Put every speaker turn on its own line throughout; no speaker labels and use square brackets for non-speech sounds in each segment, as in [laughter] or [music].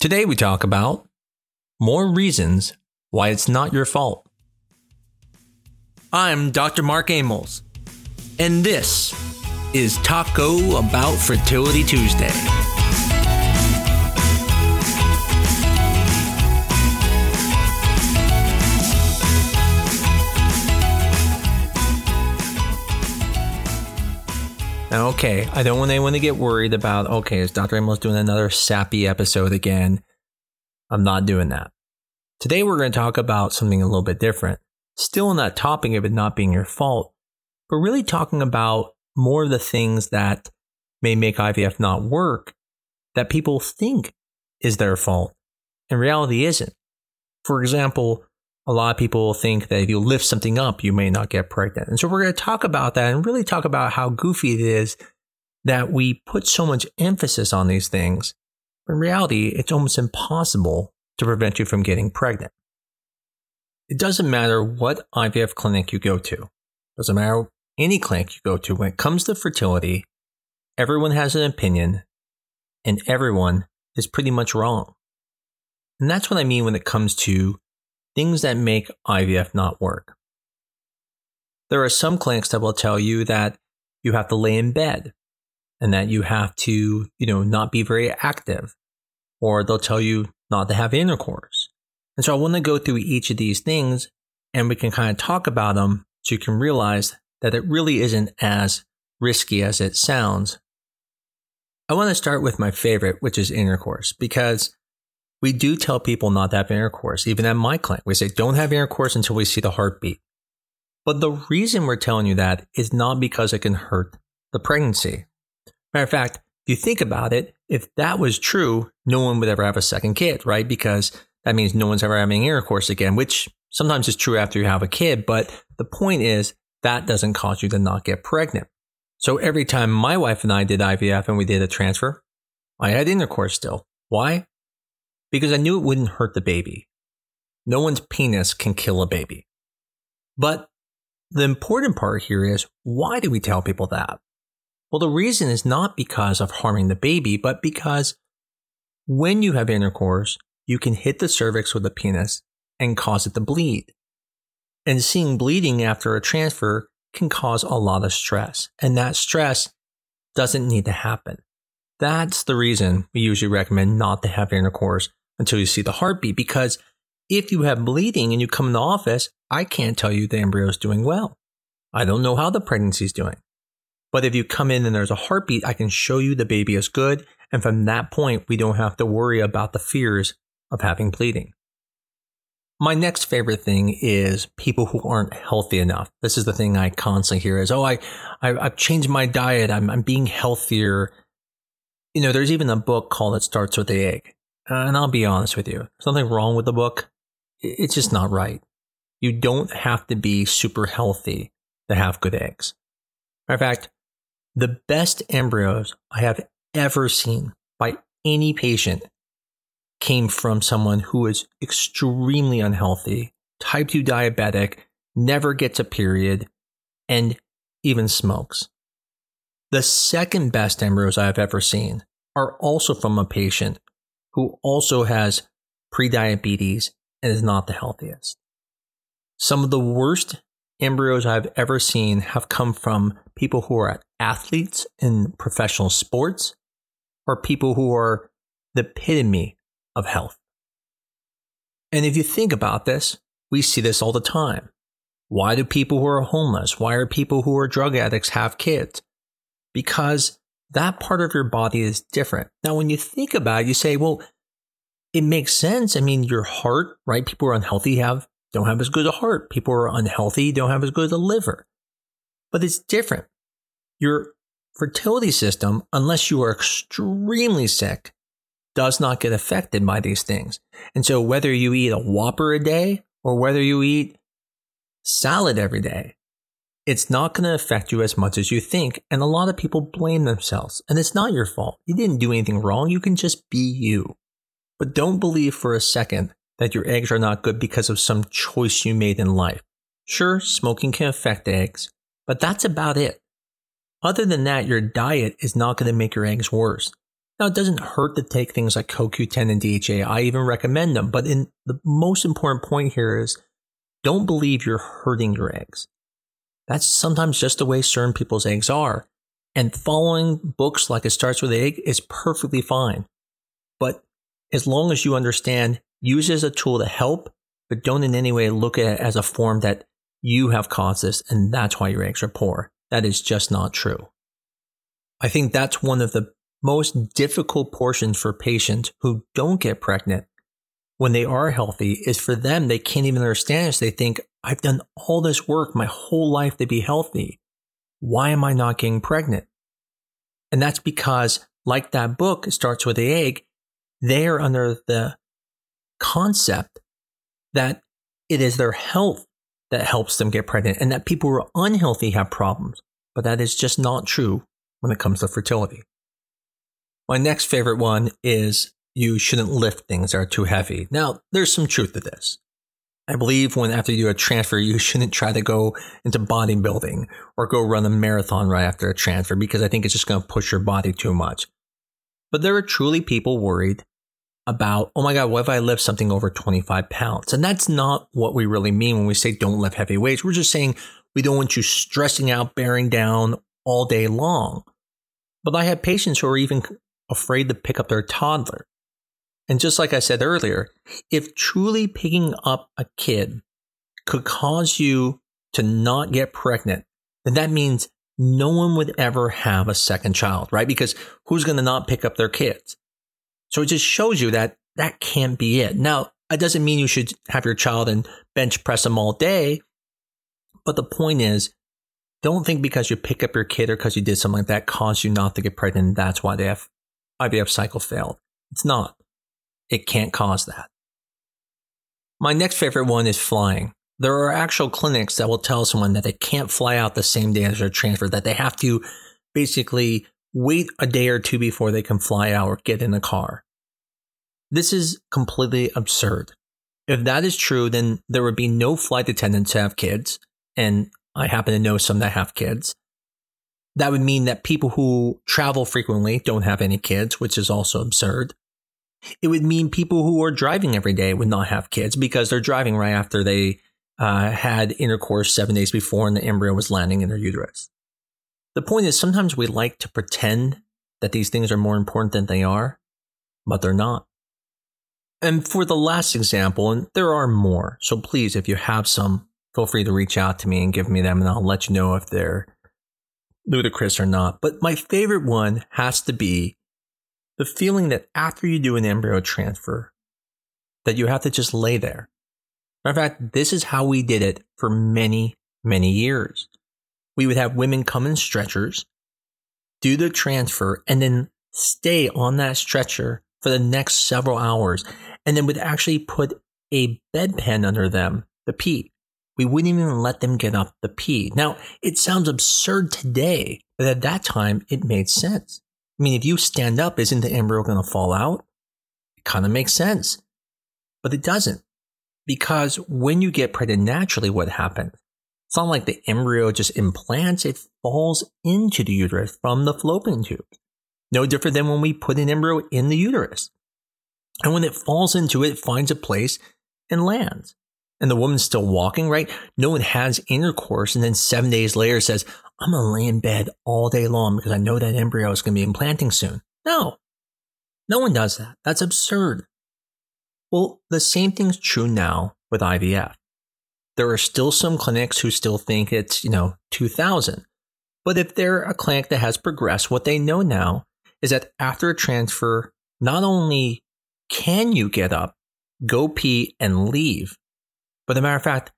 Today we talk about more reasons why it's not your fault. I'm Dr. Mark Amols, and this is Taco About Fertility Tuesday. Now, okay, I don't want anyone to get worried about, okay, is Dr. Amols doing another sappy episode again? I'm not doing that. Today, we're going to talk about something a little bit different. Still on that topic of it not being your fault, but really talking about more of the things that may make IVF not work that people think is their fault. and reality, isn't. For example, a lot of people think that if you lift something up, you may not get pregnant. And so we're going to talk about that and really talk about how goofy it is that we put so much emphasis on these things. In reality, it's almost impossible to prevent you from getting pregnant. It doesn't matter what IVF clinic you go to. Doesn't matter any clinic you go to. When it comes to fertility, everyone has an opinion and everyone is pretty much wrong. And that's what I mean when it comes to things that make IVF not work. There are some clinics that will tell you that you have to lay in bed and that you have to, you know, not be very active, or they'll tell you not to have intercourse. And so I want to go through each of these things and we can kind of talk about them so you can realize that it really isn't as risky as it sounds. I want to start with my favorite, which is intercourse, because we do tell people not to have intercourse, even at my clinic. We say, don't have intercourse until we see the heartbeat. But the reason we're telling you that is not because it can hurt the pregnancy. Matter of fact, if you think about it, if that was true, no one would ever have a second kid, right? Because that means no one's ever having intercourse again, which sometimes is true after you have a kid. But the point is that doesn't cause you to not get pregnant. So every time my wife and I did IVF and we did a transfer, I had intercourse still. Why? Because I knew it wouldn't hurt the baby. No one's penis can kill a baby. But the important part here is why do we tell people that? Well, the reason is not because of harming the baby, but because when you have intercourse, you can hit the cervix with the penis and cause it to bleed. And seeing bleeding after a transfer can cause a lot of stress. And that stress doesn't need to happen. That's the reason we usually recommend not to have intercourse until you see the heartbeat. Because if you have bleeding and you come in the office, I can't tell you the embryo is doing well. I don't know how the pregnancy is doing. But if you come in and there's a heartbeat, I can show you the baby is good. And from that point, we don't have to worry about the fears of having bleeding. My next favorite thing is people who aren't healthy enough. This is the thing I constantly hear is, oh, I, I, have changed my diet. I'm, I'm being healthier. You know, there's even a book called It Starts with the Egg. Uh, and I'll be honest with you, something wrong with the book. It's just not right. You don't have to be super healthy to have good eggs. Matter of fact, the best embryos I have ever seen by any patient came from someone who is extremely unhealthy, type 2 diabetic, never gets a period, and even smokes. The second best embryos I have ever seen are also from a patient who also has prediabetes and is not the healthiest. Some of the worst embryos I've ever seen have come from people who are athletes in professional sports or people who are the epitome of health. And if you think about this, we see this all the time. Why do people who are homeless, why are people who are drug addicts have kids? Because that part of your body is different. Now, when you think about it, you say, well, it makes sense. I mean, your heart, right? People who are unhealthy have don't have as good a heart. People who are unhealthy don't have as good a liver. But it's different. Your fertility system, unless you are extremely sick, does not get affected by these things. And so whether you eat a Whopper a day or whether you eat salad every day, it's not going to affect you as much as you think. And a lot of people blame themselves. And it's not your fault. You didn't do anything wrong. You can just be you. But don't believe for a second that your eggs are not good because of some choice you made in life. Sure, smoking can affect eggs, but that's about it. Other than that, your diet is not going to make your eggs worse. Now, it doesn't hurt to take things like CoQ10 and DHA. I even recommend them. But in the most important point here is don't believe you're hurting your eggs. That's sometimes just the way certain people's eggs are. And following books like It Starts with Egg is perfectly fine. But as long as you understand, use it as a tool to help, but don't in any way look at it as a form that you have caused this and that's why your eggs are poor. That is just not true. I think that's one of the most difficult portions for patients who don't get pregnant when they are healthy is for them, they can't even understand this. They think, I've done all this work my whole life to be healthy. Why am I not getting pregnant? And that's because, like that book, it starts with the egg, they are under the concept that it is their health that helps them get pregnant and that people who are unhealthy have problems. But that is just not true when it comes to fertility. My next favorite one is you shouldn't lift things that are too heavy. Now, there's some truth to this. I believe when after you do a transfer, you [laughs] shouldn't try to go into bodybuilding or go run a marathon right after a transfer because I think it's just going to push your body too much. But there are truly people worried about, oh my God, what if I lift something over 25 pounds? And that's not what we really mean when we say don't lift heavy weights. We're just saying we don't want you stressing out, bearing down all day long. But I have patients who are even afraid to pick up their toddler. And just like I said earlier, if truly picking up a kid could cause you to not get pregnant, then that means no one would ever have a second child, right? Because who's going to not pick up their kids? So it just shows you that that can't be it. Now, it doesn't mean you should have your child and bench press them all day. But the point is, don't think because you pick up your kid or because you did something like that caused you not to get pregnant. That's why the IVF cycle failed. It's not. It can't cause that. My next favorite one is flying. There are actual clinics that will tell someone that they can't fly out the same day as their transfer, that they have to basically wait a day or two before they can fly out or get in a car. This is completely absurd. If that is true, then there would be no flight attendants to have kids. And I happen to know some that have kids. That would mean that people who travel frequently don't have any kids, which is also absurd. It would mean people who are driving every day would not have kids because they're driving right after they uh, had intercourse seven days before and the embryo was landing in their uterus. The point is, sometimes we like to pretend that these things are more important than they are, but they're not. And for the last example, and there are more, so please, if you have some, feel free to reach out to me and give me them, and I'll let you know if they're ludicrous or not. But my favorite one has to be the feeling that after you do an embryo transfer, that you have to just lay there. In fact, this is how we did it for many, many years. We would have women come in stretchers, do the transfer, and then stay on that stretcher for the next several hours, and then would actually put a bedpan under them to pee. We wouldn't even let them get up to pee. Now, it sounds absurd today, but at that time, it made sense. I mean, if you stand up, isn't the embryo going to fall out? It kind of makes sense, but it doesn't. Because when you get pregnant naturally, what happens? It's not like the embryo just implants, it falls into the uterus from the fallopian tube. No different than when we put an embryo in the uterus. And when it falls into it, it finds a place and lands. And the woman's still walking, right? No one has intercourse and then seven days later says, I'm going to lay in bed all day long because I know that embryo is going to be implanting soon. No, no one does that. That's absurd. Well, the same thing's true now with IVF. There are still some clinics who still think it's, you know, 2000. But if they're a clinic that has progressed, what they know now is that after a transfer, not only can you get up, go pee, and leave, but a matter of fact,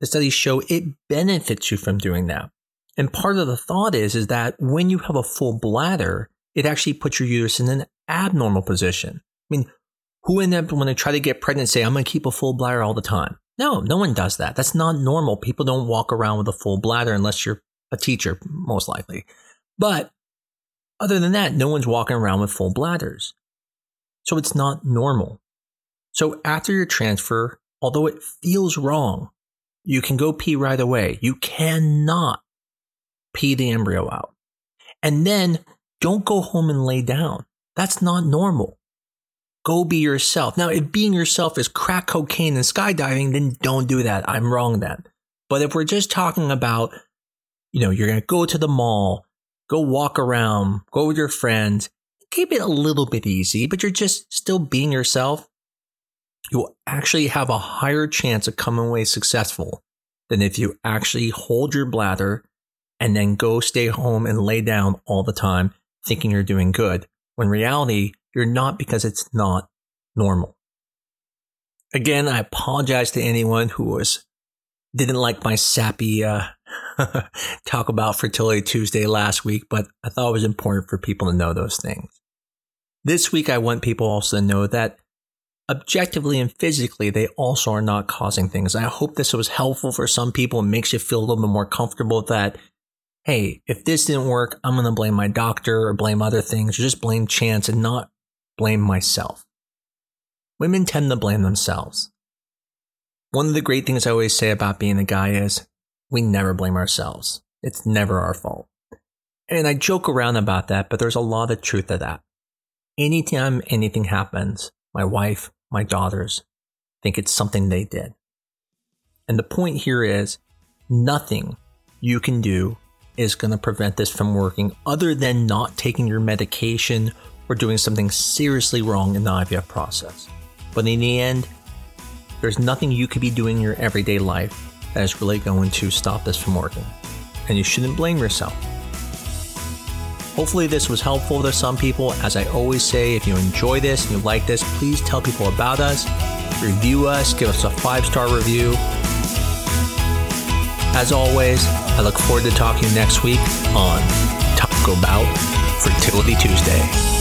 the studies show it benefits you from doing that. And part of the thought is, is that when you have a full bladder, it actually puts your uterus in an abnormal position. I mean, who in them, when they try to get pregnant, say, I'm going to keep a full bladder all the time? No, no one does that. That's not normal. People don't walk around with a full bladder unless you're a teacher, most likely. But other than that, no one's walking around with full bladders. So it's not normal. So after your transfer, although it feels wrong, you can go pee right away. You cannot pee the embryo out. And then don't go home and lay down. That's not normal. Go be yourself. Now, if being yourself is crack cocaine and skydiving, then don't do that. I'm wrong then. But if we're just talking about, you know, you're going to go to the mall, go walk around, go with your friends, keep it a little bit easy, but you're just still being yourself, you will actually have a higher chance of coming away successful than if you actually hold your bladder and then go stay home and lay down all the time thinking you're doing good. When reality, you're not because it's not normal. Again, I apologize to anyone who was didn't like my sappy uh, [laughs] talk about Fertility Tuesday last week, but I thought it was important for people to know those things. This week, I want people also to know that objectively and physically, they also are not causing things. I hope this was helpful for some people and makes you feel a little bit more comfortable that, hey, if this didn't work, I'm going to blame my doctor or blame other things or just blame chance and not blame myself. Women tend to blame themselves. One of the great things I always say about being a guy is we never blame ourselves. It's never our fault. And I joke around about that, but there's a lot of truth to that. Anytime anything happens, my wife, my daughters think it's something they did. And the point here is nothing you can do is going to prevent this from working other than not taking your medication or doing something seriously wrong in the IVF process. But in the end, there's nothing you could be doing in your everyday life that is really going to stop this from working. And you shouldn't blame yourself. Hopefully, this was helpful to some people. As I always say, if you enjoy this and you like this, please tell people about us, review us, give us a five star review. As always, I look forward to talking next week on Taco About Fertility Tuesday.